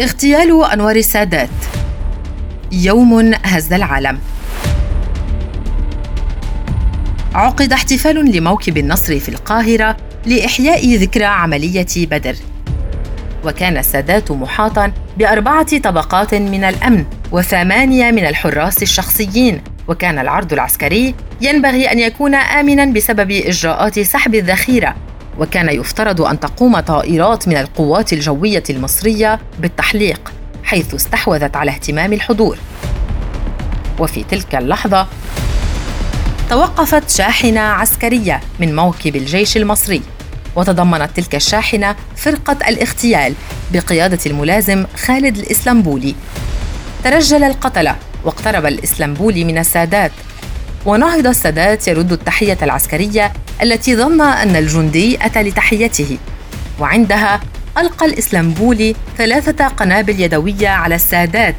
اغتيال أنور السادات. يوم هز العالم. عقد احتفال لموكب النصر في القاهرة لإحياء ذكرى عملية بدر. وكان السادات محاطا بأربعة طبقات من الأمن وثمانية من الحراس الشخصيين. وكان العرض العسكري ينبغي أن يكون آمنا بسبب إجراءات سحب الذخيرة. وكان يفترض أن تقوم طائرات من القوات الجوية المصرية بالتحليق حيث استحوذت على اهتمام الحضور. وفي تلك اللحظة توقفت شاحنة عسكرية من موكب الجيش المصري وتضمنت تلك الشاحنة فرقة الاغتيال بقيادة الملازم خالد الإسلامبولي. ترجل القتلة واقترب الإسلامبولي من السادات ونهض السادات يرد التحية العسكرية التي ظن أن الجندي أتى لتحيته. وعندها ألقى الإسلامبولي ثلاثة قنابل يدوية على السادات.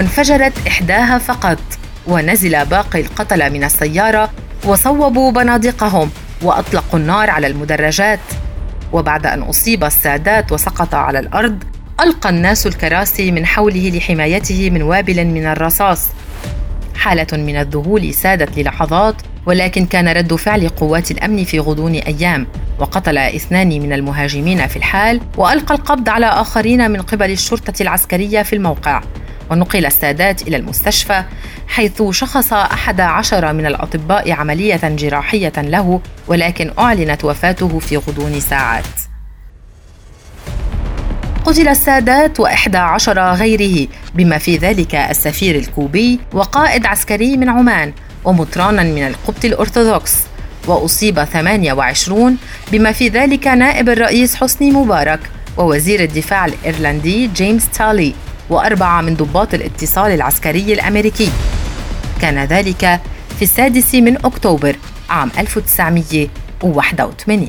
انفجرت إحداها فقط ونزل باقي القتلة من السيارة وصوبوا بنادقهم وأطلقوا النار على المدرجات. وبعد أن أصيب السادات وسقط على الأرض ألقى الناس الكراسي من حوله لحمايته من وابل من الرصاص. حالة من الذهول سادت للحظات ولكن كان رد فعل قوات الأمن في غضون أيام وقتل اثنان من المهاجمين في الحال وألقى القبض على آخرين من قبل الشرطة العسكرية في الموقع. ونقل السادات إلى المستشفى حيث شخص أحد عشر من الأطباء عملية جراحية له ولكن أعلنت وفاته في غضون ساعات. قتل السادات وإحدى عشر غيره بما في ذلك السفير الكوبي وقائد عسكري من عمان ومطرانا من القبط الأرثوذكس وأصيب 28 بما في ذلك نائب الرئيس حسني مبارك ووزير الدفاع الإيرلندي جيمس تالي وأربعة من ضباط الاتصال العسكري الأمريكي. كان ذلك في السادس من أكتوبر عام 1981